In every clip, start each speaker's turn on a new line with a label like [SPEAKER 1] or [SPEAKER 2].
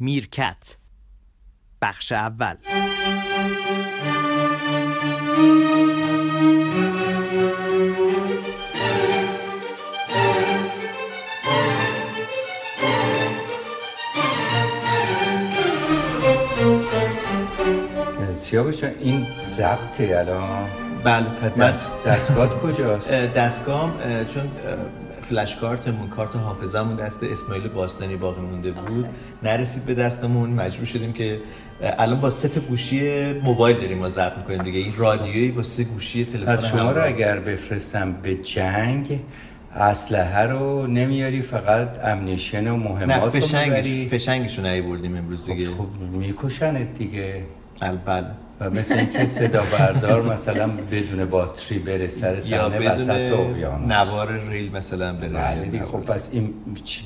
[SPEAKER 1] میرکت. بخش اول.
[SPEAKER 2] سیاوش این ضبطه الان.
[SPEAKER 1] بله
[SPEAKER 2] دست دستگاه کجاست؟
[SPEAKER 1] دستگاه چون فلش کارتمون کارت حافظمون دست اسماعیل باستانی باقی مونده بود. نرسید به دستمون مجبور شدیم که الان با سه تا گوشی موبایل داریم ما ضبط می‌کنیم دیگه. این رادیویی با سه گوشی تلفن
[SPEAKER 2] از شما رو اگر بفرستم به جنگ اسلحه رو نمیاری فقط ammunition و مهمات
[SPEAKER 1] نه فشنگش فشنگش رو نیوردیم امروز دیگه.
[SPEAKER 2] خب, خب میکشنت دیگه.
[SPEAKER 1] بله
[SPEAKER 2] و مثل اینکه صدا بردار مثلا بدون باتری بره سر صحنه وسط اقیانوس.
[SPEAKER 1] نوار ریل مثلا بره.
[SPEAKER 2] بله دیگه خب پس این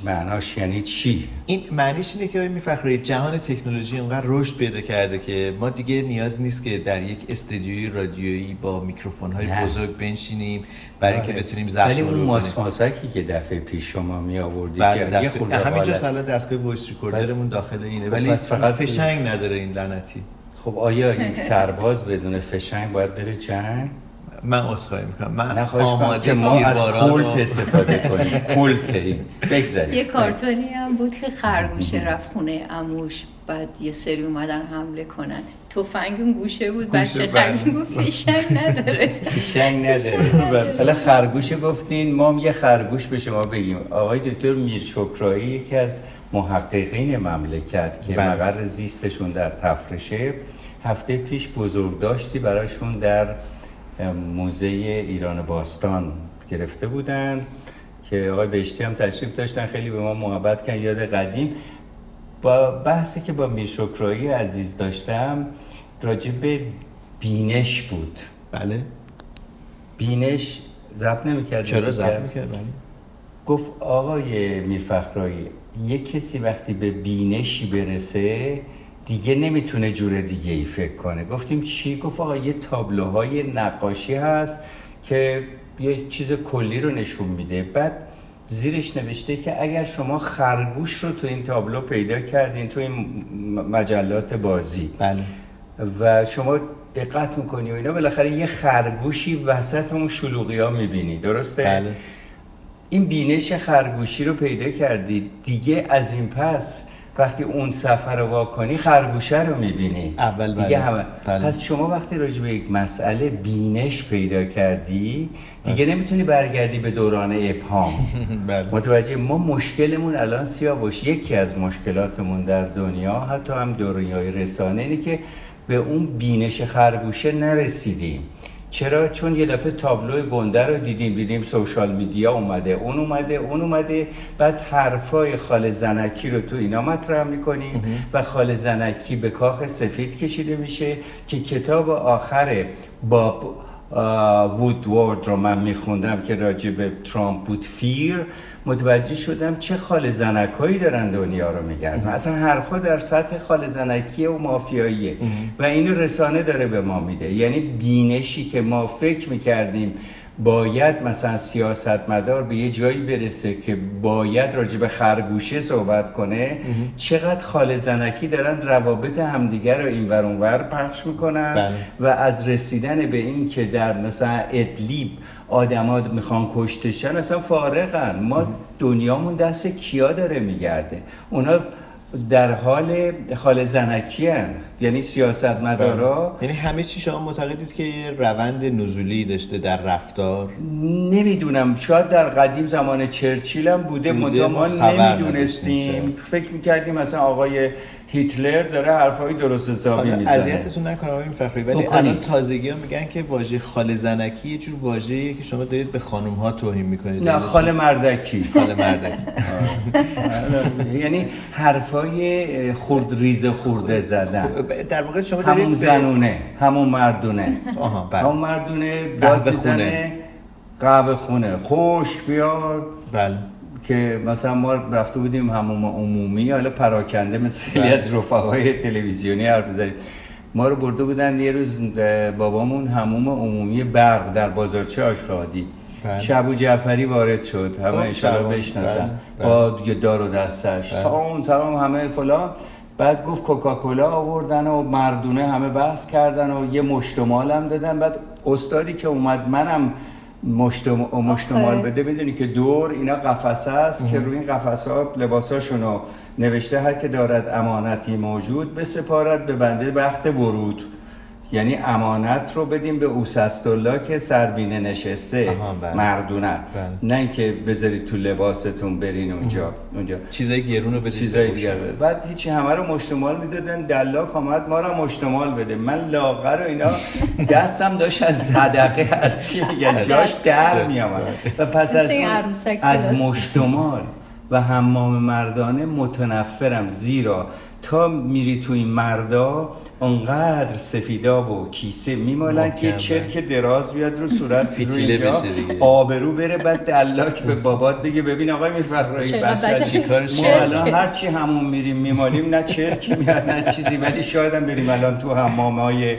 [SPEAKER 2] معناش یعنی چی؟
[SPEAKER 1] این معنیش اینه که میفخری جهان تکنولوژی اونقدر رشد پیدا کرده که ما دیگه نیاز نیست که در یک استودیوی رادیویی با میکروفون های بزرگ بنشینیم برای اینکه آره. بتونیم ضبط
[SPEAKER 2] ولی اون ماسماسکی که دفعه پیش شما می آوردی
[SPEAKER 1] بله که دست... همینجا سالا دستگاه voice recorder مون داخل اینه. خب ولی فقط فشنگ نداره این لعنتی.
[SPEAKER 2] خب آیا یک سرباز بدون فشنگ باید بره جنگ؟
[SPEAKER 1] من عذرخواهی می‌کنم. من
[SPEAKER 2] آماده که ما از کولت استفاده کنیم. کولت این. بگذاریم.
[SPEAKER 3] یه کارتونی هم بود که خرگوشه رفت خونه اموش. بعد یه سری اومدن حمله کنن. توفنگ اون گوشه بود بچه خرگوش گفت فیشنگ نداره.
[SPEAKER 2] فیشنگ نداره. حالا خرگوش گفتین ما یه خرگوش به شما بگیم. آقای دکتر میر شکرایی یکی از محققین مملکت که بله. مقر زیستشون در تفرشه هفته پیش بزرگ داشتی براشون در موزه ایران باستان گرفته بودن که آقای بهشتی هم تشریف داشتن خیلی به ما محبت کردن یاد قدیم. با بحثی که با میرشکرایی عزیز داشتم راجع به بینش بود.
[SPEAKER 1] بله.
[SPEAKER 2] بینش زب نمی‌کرد
[SPEAKER 1] چرا زب می‌کرد بله.
[SPEAKER 2] گفت آقای میرفخرایی یک کسی وقتی به بینشی برسه دیگه نمی‌تونه جور دیگه ای فکر کنه. گفتیم چی؟ گفت آقا یه تابلوهای نقاشی هست که یه چیز کلی رو نشون میده. بعد زیرش نوشته که اگر شما خرگوش رو تو این تابلو پیدا کردین تو این مجلات بازی
[SPEAKER 1] بله.
[SPEAKER 2] و شما دقت می‌کنی و اینا بالاخره یه خرگوشی وسط اون شلوغی ها می‌بینی درسته؟
[SPEAKER 1] بله.
[SPEAKER 2] این بینش خرگوشی رو پیدا کردی دیگه از این پس وقتی اون سفر رو واکنی خرگوشه رو می‌بینی
[SPEAKER 1] اول
[SPEAKER 2] دیگه
[SPEAKER 1] بله.
[SPEAKER 2] همه
[SPEAKER 1] بله.
[SPEAKER 2] پس شما وقتی راجع به یک مسئله بینش پیدا کردی دیگه بله. نمی‌تونی برگردی به دوران ابهام
[SPEAKER 1] بله.
[SPEAKER 2] متوجه ما مشکلمون الان سیاوش یکی از مشکلاتمون در دنیا حتی هم دنیای رسانه اینه که به اون بینش خرگوشه نرسیدیم چرا؟ چون یه دفعه تابلو گنده رو دیدیم دیدیم سوشال میدیا اومده اون اومده اون اومده. بعد حرفای خال زنکی رو تو اینا مطرح می‌کنیم و خال زنکی به کاخ سفید کشیده میشه که کتاب آخر با وودوارد رو من میخوندم که راجع به ترامپ بود فیر. متوجه شدم چه خال زنکایی دارن دنیا رو میگردن. اصلا حرفا در سطح خال زنکیه و مافیاییه. و اینو رسانه داره به ما میده. یعنی بینشی که ما فکر می‌کردیم باید مثلا سیاستمدار به یه جایی برسه که باید راجع به خرگوشه صحبت کنه چقدر خال زنکی دارن روابط همدیگر رو این ور پخش می‌کنن
[SPEAKER 1] بله.
[SPEAKER 2] و از رسیدن به این که در مثلا ادلیب آدما می‌خوان کشتشن اصلا فارغن. ما دنیامون دست کیا داره میگرده؟ اونا در حال خال زنکی هن. یعنی سیاست مدارا
[SPEAKER 1] بله. یعنی همه چی شما معتقدید که یه روند نزولی داشته در رفتار؟
[SPEAKER 2] نمی‌دونم. شاید در قدیم زمان چرچیل هم بوده, بوده ما نمی‌دونستیم. فکر می‌کردیم مثلا آقای هیتلر داره حرفای درست حسابی می‌زنه.
[SPEAKER 1] اذیتتون نکنم این فخری ولی الان تازگی ها میگن که واژه خال زنکی یه جور واژه‌ایه که شما دارید به خانم ها توهین می‌کنید.
[SPEAKER 2] نه خال مردکی.
[SPEAKER 1] خال مردکی.
[SPEAKER 2] یعنی حرفای خرد ریز خورده زدن.
[SPEAKER 1] در واقع شما دارید
[SPEAKER 2] همون زنونه همون مردونه.
[SPEAKER 1] آها بله.
[SPEAKER 2] همون مردونه داد بزنه قهوه خونه. خوش بیار.
[SPEAKER 1] بله.
[SPEAKER 2] که مثلا ما رفته بودیم هموم عمومی حالا پراکنده مثل خیلی از رفقای تلویزیونی حرف بزنیم ما رو برده بودن یه روز بابامون هموم عمومی برق در بازارچه آشخادی
[SPEAKER 1] بله.
[SPEAKER 2] شبو جعفری وارد شد. همه انشالله بشناسن. با یه دار و دستش. سلام سلام همه فلان. بعد گفت کوکاکولا آوردن و مردونه همه بحث کردن و یه مشتمال هم دادن. بعد استادی که اومد منم مشتمال بده. می‌دونی که دور اینا قفسه است که روی این قفسه ها لباساشونو نوشته هر که دارد امانتی موجود به سپارت به بنده وقت ورود. یعنی امانت رو بدیم به اوسستالله که سربینه نشسته. بله. مردونه. بله. نه اینکه بذارید تو لباستون برین اونجا. اونجا.
[SPEAKER 1] چیزای گرون رو به
[SPEAKER 2] چیزای دیگر بعد هیچی همه رو مشتمال می‌دادن. دلاک آمد ما رو مشتمال بده. من لاغر و اینا. دستم داشت از صدقه از چی میگن؟ جاش در میامد و پس از از مشتمال. و حمام مردانه متنفرم زیرا تا میری تو این مردا اونقدر سفیداب و کیسه میمالن که چرک دراز بیاد رو صورت رو اینجا آبرو بره بعد دلاک به بابات بگه ببین آقای میفخرایی بچه ما الان هرچی همون میریم میمالیم نه چرکی میاد نه چیزی ولی شاید هم بریم الان تو حمام های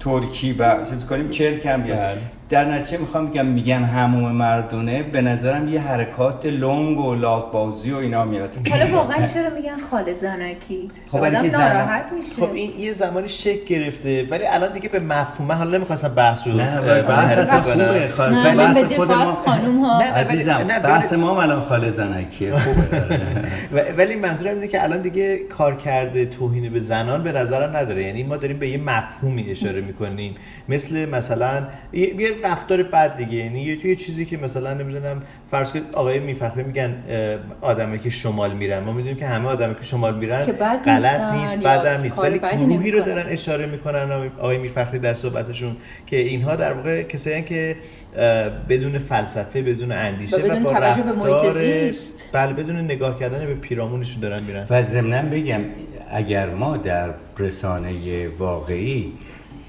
[SPEAKER 2] ترکی و چیز کنیم چرکم بیاد. بله. در نتیجه می‌خوام بگم میگن هموم مردونه به نظرم یه حرکات لنگ و بازی و اینا میاد.
[SPEAKER 3] حالا واقعا چرا میگن خاله زنکی خب آدم ناراحت میشه.
[SPEAKER 1] خب این یه زمانی شک گرفته ولی الان دیگه به مفهومه حالا نمی‌خواستم بحث رو
[SPEAKER 2] نه بحث اصلا خوبه.
[SPEAKER 3] خاله بحث خود ما
[SPEAKER 2] عزیزم بحث ما الان خاله زنکیه خوبه.
[SPEAKER 1] ولی منظورم اینه که الان دیگه کار کرده توهین به زنان به نظرم نداره. یعنی ما داریم به یه مفهومی اشاره می‌کنیم. مثل مثلا یه رفتار بد دیگه. یعنی یه توی چیزی که مثلا نمی‌دونم فرض کنید آقای میفخری میگن آدمی که شمال میرن. ما می‌دونیم که همه آدمی که شمال میرن که غلط نیست بعدم نیست. ولی گروهی رو دارن اشاره می‌کنن آقای میفخری در صحبتشون که اینها در واقع کسایی که بدون فلسفه بدون اندیشه
[SPEAKER 3] و, با رفتار
[SPEAKER 1] بله بدون نگاه کردن به پیرامونشون دارن میرن.
[SPEAKER 2] و ضمن بگم اگر ما در رسانه واقعی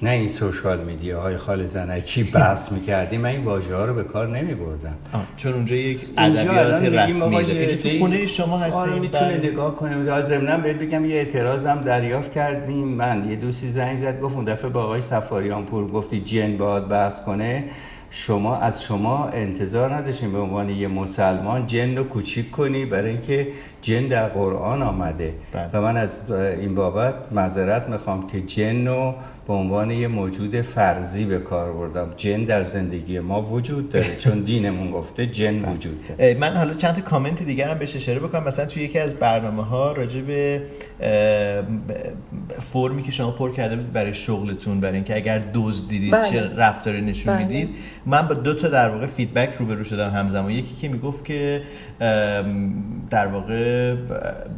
[SPEAKER 2] نه این سوشال میدیا های خال زنکی بحث می‌کردیم من این واژه ها رو به کار نمی بردم
[SPEAKER 1] چون اونجا یک ادبیات رسمی تو خونه شما هستیم آره
[SPEAKER 2] می‌تونه بله. نگاه در ضمن بهت بگم یه اعتراضم دریافت کردیم. من یه دوستی زنگ زد گفت اون دفعه با آقای سفاریان پور گفتی جن باید بحث کنه. شما از شما انتظار نداشتیم به عنوان یه مسلمان جن رو کوچیک کنی. برای اینکه جن در قرآن آمده بله. و من از این بابت معذرت می‌خوام که جن رو به عنوان یه موجود فرضی به کار بردم جن در زندگی ما وجود داره چون دینمون گفته جن بله. وجود داره
[SPEAKER 1] من حالا چند تا کامنت دیگر هم بهش اشاره بکنم مثلا توی یکی از برنامه ها راجع به فرمی که شما پر کرده بود برای شغلتون برای اینکه اگر دوز دیدید بله. چه رفتاری نشون بله. می‌دید من با دو تا در واقع فیدبک روبرو شدم همزمان یکی که می‌گفت که در واقع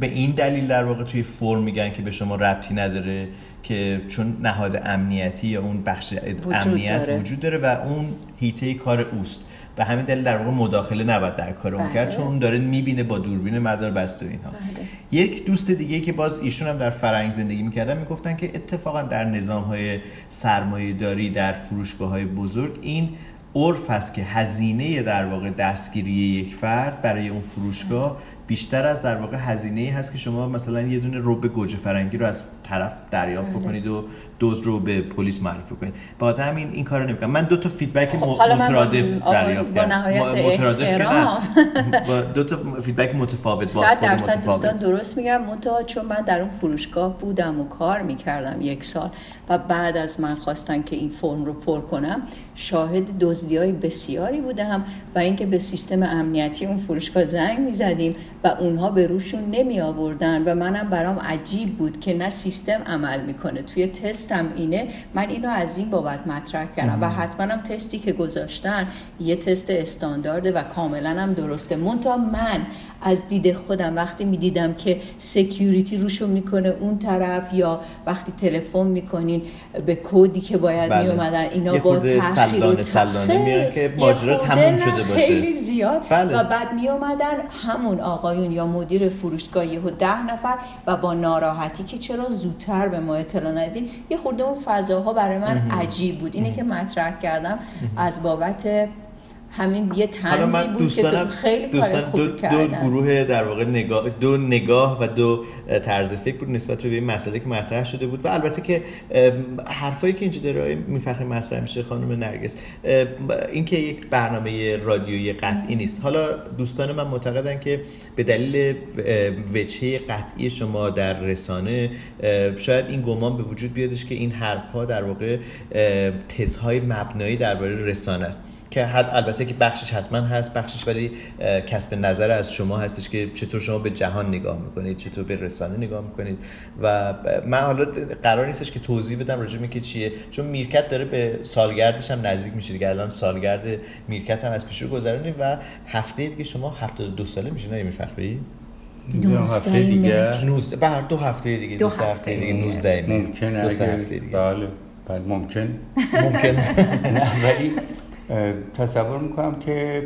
[SPEAKER 1] به این دلیل در واقع توی فرم میگن که به شما ربطی نداره که چون نهاد امنیتی یا اون بخش امنیت داره. وجود داره و اون هیته کار اوست به همین دلیل در واقع مداخله نباید در کار اون کرد چون اون داره می‌بینه با دوربین مدار بسته اینها بله. یک دوست دیگه که باز ایشون هم در فرنگ زندگی می‌کردن می‌گفتن که اتفاقا در نظام های سرمایه داری در فروشگاه های بزرگ این عرف است که هزینه در واقع دستگیری یک فرد برای اون فروشگاه بیشتر از در واقع هزینه هست که شما مثلا یه دونه رب گوجه فرنگی رو از طرف دریافت بله. بکنید و دزد رو به پلیس معرفی کنید. با همین این کارو نمی‌کنم. من دو تا feedback خب مترادف دریافت کردم.
[SPEAKER 3] مترادف
[SPEAKER 1] با دو تا feedback متفاوت
[SPEAKER 3] باز درصد دوستان درست میگم. منتها چون من در اون فروشگاه بودم و کار می‌کردم یک سال و بعد از من خواستن که این فرم رو پر کنم شاهد دزدی های بسیاری بودم و اینکه به سیستم امنیتی اون فروشگاه زنگ می‌زدیم و اونها به روشون نمی آوردن و منم برام عجیب بود که نه سیستم عمل می‌کنه. توی تستم اینه من اینو از این بابت مطرح کردم و حتما هم تستی که گذاشتن یه تست استاندارده و کاملا هم درسته. مونتا من از دید خودم وقتی می‌دیدم که سکیوریتی روشو می‌کنه اون طرف یا وقتی تلفن می‌کنین به کودی که باید بله. میومدن اینا با تاخیر و
[SPEAKER 1] میان که ماجرا تموم شده باشه.
[SPEAKER 3] خیلی زیاد. بله. و بعد میومدن همون آقایون یا مدیر فروشگاه و ده نفر و با ناراحتی که چرا زودتر به ما اطلاع ندین یه خورده اون فضاها برای من عجیب بود. اینه که مطرح کردم از بابت همین یه تنزی بود که تو خیلی کار خوبی
[SPEAKER 1] دو, دو گروه در واقع نگاه دو نگاه و دو طرز فکر بود نسبت به این مسئله که مطرح شده بود. و البته که حرفایی که اینجا داره میفخری مطرح میشه خانم نرگس. اینکه یک برنامه رادیویی قطعی نیست. حالا دوستان من معتقدن که به دلیل وجهه قطعی شما در رسانه شاید این گمان به وجود بیادش که این حرفها در واقع تزهای مبنایی درباره رسانه است. که حد البته که بخشش حتما هست بخشش ولی کسب نظر از شما هستش که چطور شما به جهان نگاه می‌کنید چطور به رسانه نگاه می‌کنید. و من حالا قرار نیستش که توضیح بدم راجع که چیه. چون میرکت داره به سالگردش هم نزدیک میشه دیگه. الان سالگرد میرکت هم از پیش رو گذرونیم و هفته دیگه شما 72 ساله میشه نه میفخری
[SPEAKER 2] دو هفته دیگه.
[SPEAKER 1] 19 بعد دو هفته دیگه دو, دو هفته دیگه 19
[SPEAKER 2] ممکنه دو هفته دیگه. بله. بله ممکن.
[SPEAKER 1] ممکن.
[SPEAKER 2] نه ولی تصور می‌کنم که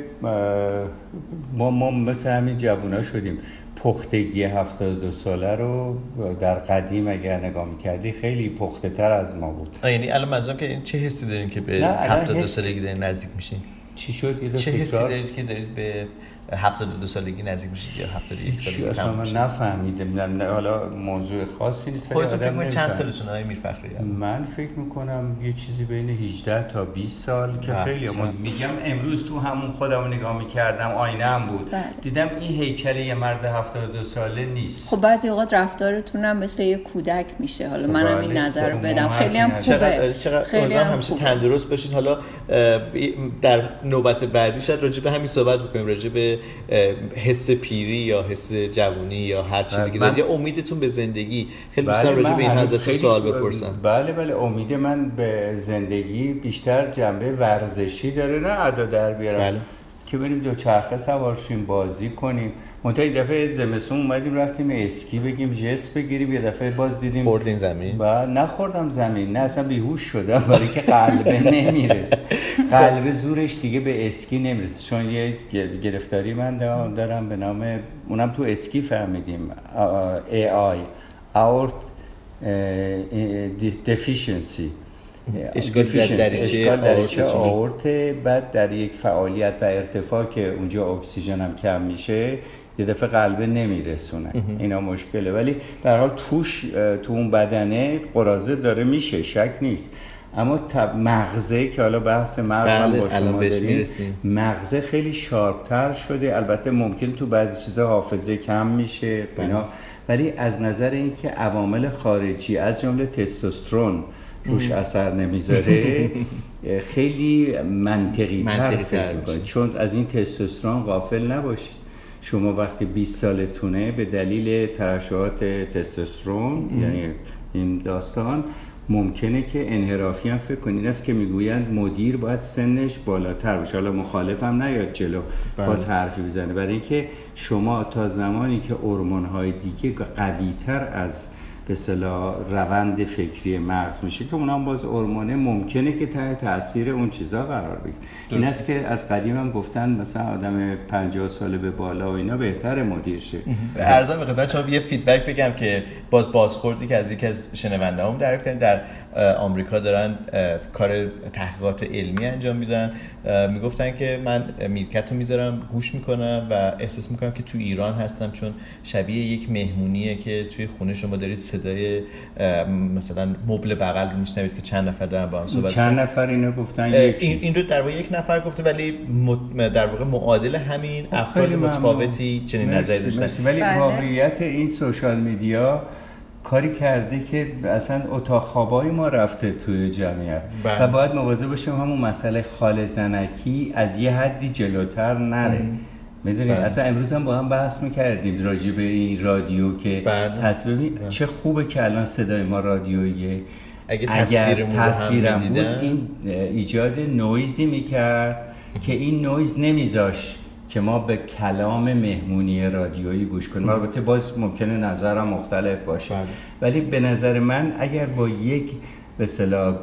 [SPEAKER 2] ما, ما مثل همین جوونا شدیم. پختگی 72 ساله رو در قدیم اگر نگاه می‌کردی خیلی پخته تر از ما بود.
[SPEAKER 1] یعنی الان منظورم که چه حسی دارین که به 72 حس... سالگی نزدیک میشین؟
[SPEAKER 2] چی شد؟
[SPEAKER 1] چه حسی دارید که دارید به 72 سالگی نزدیک میشید یا 71 سالگی
[SPEAKER 2] اصلا من نفهمیدم نه حالا موضوع خاصی نیست
[SPEAKER 1] خودتون فکر کنید چند سالتون آقای میرفخری
[SPEAKER 2] من فکر می‌کنم یه چیزی بین 18 تا 20 سال که خیلی ما میگم امروز تو همون خودم نگاه می‌کردم آینه هم بود. بله. دیدم این هیکل یه مرد 72 ساله نیست.
[SPEAKER 3] خب بعضی اوقات رفتارتون هم مثل یه کودک میشه. حالا منم این بله، نظر رو خب بدم خیلی هم خوبه.
[SPEAKER 1] خیلی هم همیشه تندرست باشین. حالا در نوبت بعدی شاید راجع به همین صحبت بکنیم راجع به حس پیری یا حس جوونی یا هر چیزی که دارید یا امیدتون به زندگی. خیلی دوست بله راجع به این حضرت سوال بپرسم
[SPEAKER 2] بله بله امید من به زندگی بیشتر جنبه ورزشی داره نه ادا در بیارم. بله. که بریم دو چرخه سوار بازی کنیم. منتها دفعه زمستون اومدیم رفتیم اسکی بگیم جست بگیریم یه دفعه باز دیدیم
[SPEAKER 1] خوردین زمین؟
[SPEAKER 2] و نخوردم زمین نه اصلا بیهوش شدم برای که قلبه نمیرس قلبه زورش دیگه به اسکی نمی‌رسه چون یه گرفتاری من دارم به نام اونم تو اسکی فهمیدیم ای آی اورت deficiency.
[SPEAKER 1] اشکال
[SPEAKER 2] دریچه آورت. بعد در یک فعالیت و ارتفاع که اونجا اکسیژن هم کم میشه یه دفعه قلبه نمیرسونه. اینا مشکله. ولی در حال توش تو اون بدنه قرازه داره میشه شک نیست. اما مغزه که حالا بحث مغز هم
[SPEAKER 1] بله،
[SPEAKER 2] با شما
[SPEAKER 1] داریم
[SPEAKER 2] مغزه خیلی شارپتر شده. البته ممکن تو بعضی چیزا حافظه کم میشه بنا بله. ولی از نظر اینکه عوامل خارجی از جمله تستوسترون روش اثر نمی‌ذاره خیلی منطقی تر فکر چون از این تستوسترون غافل نباشید. شما وقتی 20 سالتونه به دلیل ترشحات تستوسترون یعنی این داستان ممکنه که انحرافی هم فکر کنید است که می‌گویند مدیر باید سنش بالاتر باشه. حالا مخالف هم نیاد جلو بله. باز حرفی بزنه. برای اینکه شما تا زمانی که هورمون های دیگه قویتر از به صلاح روند فکری مغز میشه که اونم باز هورمونه ممکنه که تحت تاثیر اون چیزا قرار بگیره. این است که از قدیم هم گفتن مثلا آدم 50 ساله به بالا و اینا بهتر مدیر شه.
[SPEAKER 1] ارزم به خدمت شما یه فیدبک بگم که باز بازخوردی که از یکی از شنونده هم در در آمریکا دارن کار تحقیقات علمی انجام میدن. می‌گفتن که من میرکت رو می‌ذارم گوش می‌کنم و احساس می‌کنم که تو ایران هستم چون شبیه یک مهمونیه که توی خونه شما دارید صدای مثلا مبل بغل رو میشنوید که چند نفر دارن با هم صحبت
[SPEAKER 2] چند نفر اینو گفتن؟
[SPEAKER 1] این, این رو در واقع یک نفر گفته ولی در واقع معادل همین خب، افراد متفاوتی چنین نظری داشتن.
[SPEAKER 2] ولی بله. واقعیت این سوشال میدیا کاری کرده که اصلا اتاق خوابای ما رفته توی جمعیت بله. و باید مواظب باشیم همون مسئله خال زنکی از یه حدی جلوتر نره می‌دونید بله. اصلا امروز هم با هم بحث می‌کردیم راجع به این رادیو که بله. تصویر بله. چه خوبه که الان صدای ما رادیویه
[SPEAKER 1] اگه, اگر
[SPEAKER 2] تصویرم بود این ایجاد نویزی می‌کرد که این نویز نمیذاش که ما به کلام مهمونی رادیویی گوش کنیم. البته باز ممکنه نظرم مختلف باشه. بله. ولی به نظر من اگر با یک به صلاح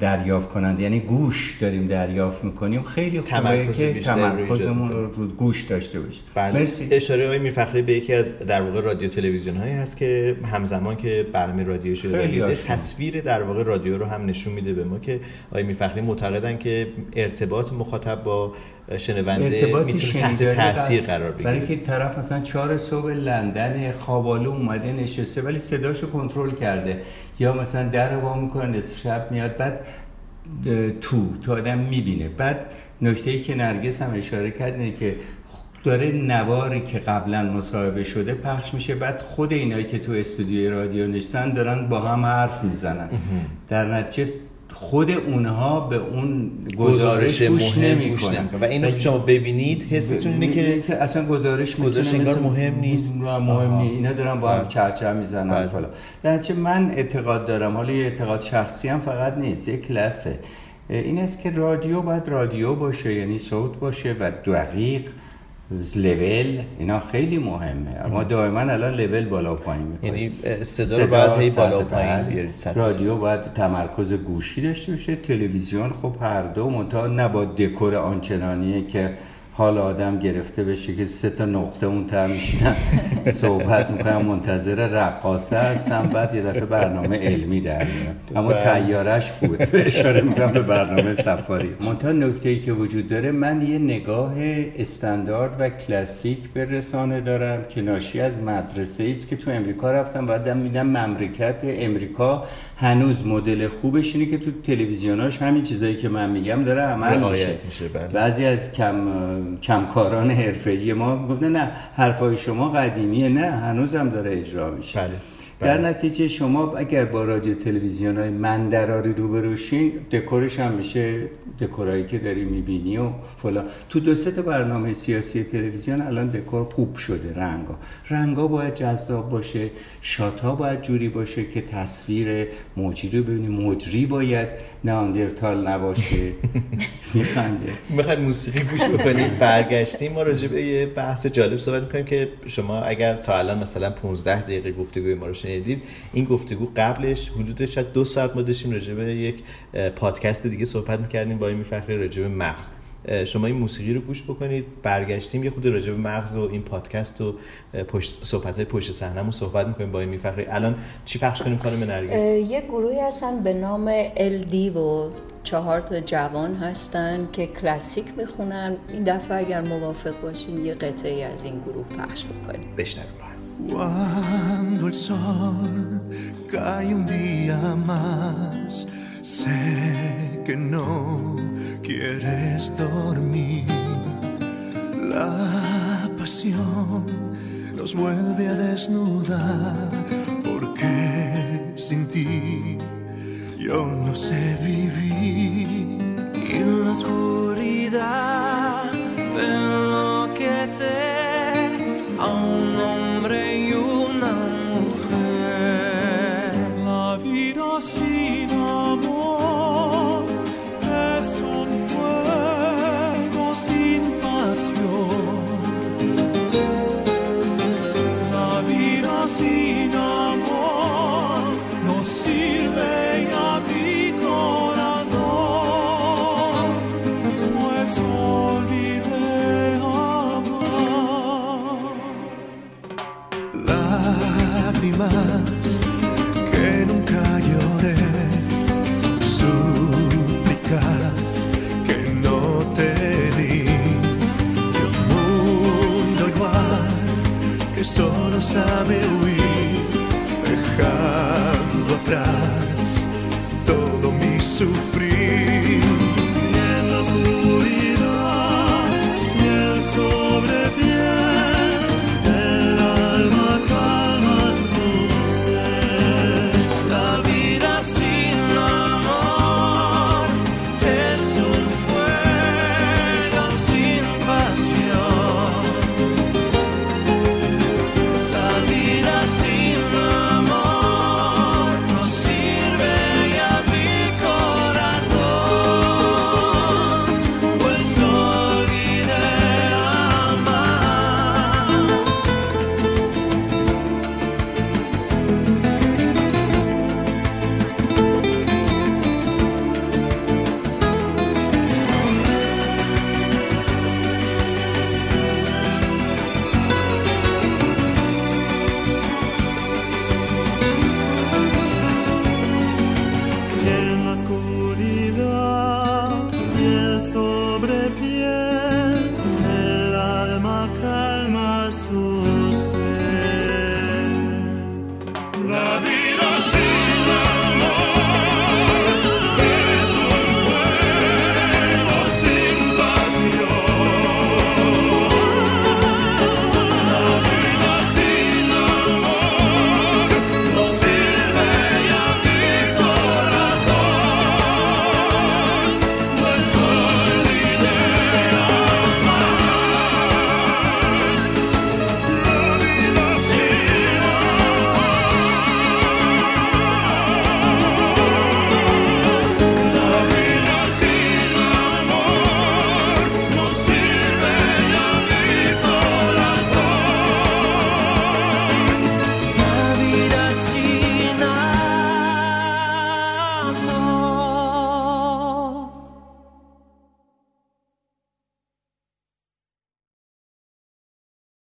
[SPEAKER 2] دریافت کنند یعنی گوش داریم دریافت می‌کنیم خیلی خوبه که تمرکزمون رو رو گوش داشته باشیم.
[SPEAKER 1] بله. مرسی. اشاره های میرفخری به یکی از در واقع رادیو تلویزیون هایی هست که همزمان که برنامه رادیو شده تصویر در واقع رادیو رو هم نشون میده به ما که آقای میرفخری معتقدن که ارتباط مخاطب با شنونده می‌تونه تحت تاثیر قرار بگیره.
[SPEAKER 2] برای اینکه طرف مثلا چهار صبح لندن خوابالو اومده نشسته ولی صداشو کنترل کرده. یا مثلا در وا می‌کنه نصف شب میاد بعد تو تا آدم می‌بینه. بعد نکته ای که نرگس هم اشاره کرد اینه که داره نواری که قبلا مصاحبه شده پخش میشه. بعد خود اینایی که تو استودیوی رادیو نشستن دارن با هم حرف می‌زنن. در نتیجه خود اونها به اون گزارش گوش نمی‌کنن.
[SPEAKER 1] و اینو شما ببینید حستون اینه که,
[SPEAKER 2] که اصلا گزارش
[SPEAKER 1] گزارش انگار مهم نیست.
[SPEAKER 2] مهم نیست. اینا دارن با هم بله. چرچه می‌زنن بله. فلا در من اعتقاد دارم حالا یه اعتقاد شخصی هم فقط نیست یک کلاسه. این است که رادیو باید رادیو باشه یعنی صوت باشه و دقیق لول اینا خیلی مهمه. اما دائما الان لول بالا پایین می‌کنه.
[SPEAKER 1] یعنی صدا رو باید هی بالا پایین بیارید
[SPEAKER 2] رادیو باید تمرکز گوشی داشته باشه. تلویزیون خب هر دو منتها نه با دکور آنچنانیه که حال آدم گرفته بشه که سه تا نقطه اون تر میشینن. صحبت می‌کنم منتظر رقاصه هستم بعد یه دفعه برنامه علمی در میاد. اما بله. تیارش خوبه. اشاره می‌کنم به برنامه سفاری. منتها نکته ای که وجود داره من یه نگاه استاندارد و کلاسیک به رسانه دارم که ناشی از مدرسه است که تو امریکا رفتم. بعدم میدم مملکت امریکا. هنوز مدل خوبش اینه که تو تلویزیوناش همین چیزایی که من میگم داره عمل میشه, میشه بله. بعضی از کم کمکاران حرفه‌ای ما گفتن نه حرفای شما قدیمیه نه هنوزم داره اجرا میشه بله. در بله. نتیجه شما اگر با رادیو تلویزیون های مندراری روبروشین دکورش هم میشه دکورایی که داری می‌بینی و فلا تو دو سه برنامه سیاسی تلویزیون الان دکور خوب شده رنگا. رنگا باید جذاب باشه شات ها باید جوری باشه که تصویر مجری رو ببینی. مجری باید ناندرتال نباشه. میخنده
[SPEAKER 1] می‌خواید موسیقی گوش بکنید برگشتیم. ما راجع به یه بحث جالب صحبت می‌کنیم که شما اگر تا الان مثلا 15 دقیقه گفتگوی ما رو شنیدید. این گفتگو قبلش حدود شاید دو ساعت ما داشتیم راجع به یک پادکست دیگه صحبت می‌کردیم با این میفخری راجع به مغز. شما این موسیقی رو گوش بکنید برگشتیم یه خود راجع به مغز و این پادکست و پشت صحبت های پشت صحنه‌مون صحبت می‌کنیم با این میفخری الان چی پخش کنیم خانم نرگس؟
[SPEAKER 3] یه گروهی هستن به نام LD و چهار تا جوان هستن که کلاسیک می‌خونن. این دفعه اگر موافق باشین یه قطعه از این گروه پخش بکنیم.
[SPEAKER 1] بشنویم.
[SPEAKER 4] Cuando el sol cae un día más, sé que no quieres dormir. La pasión nos vuelve a desnudar, porque sin ti yo no sé vivir. En la oscuridad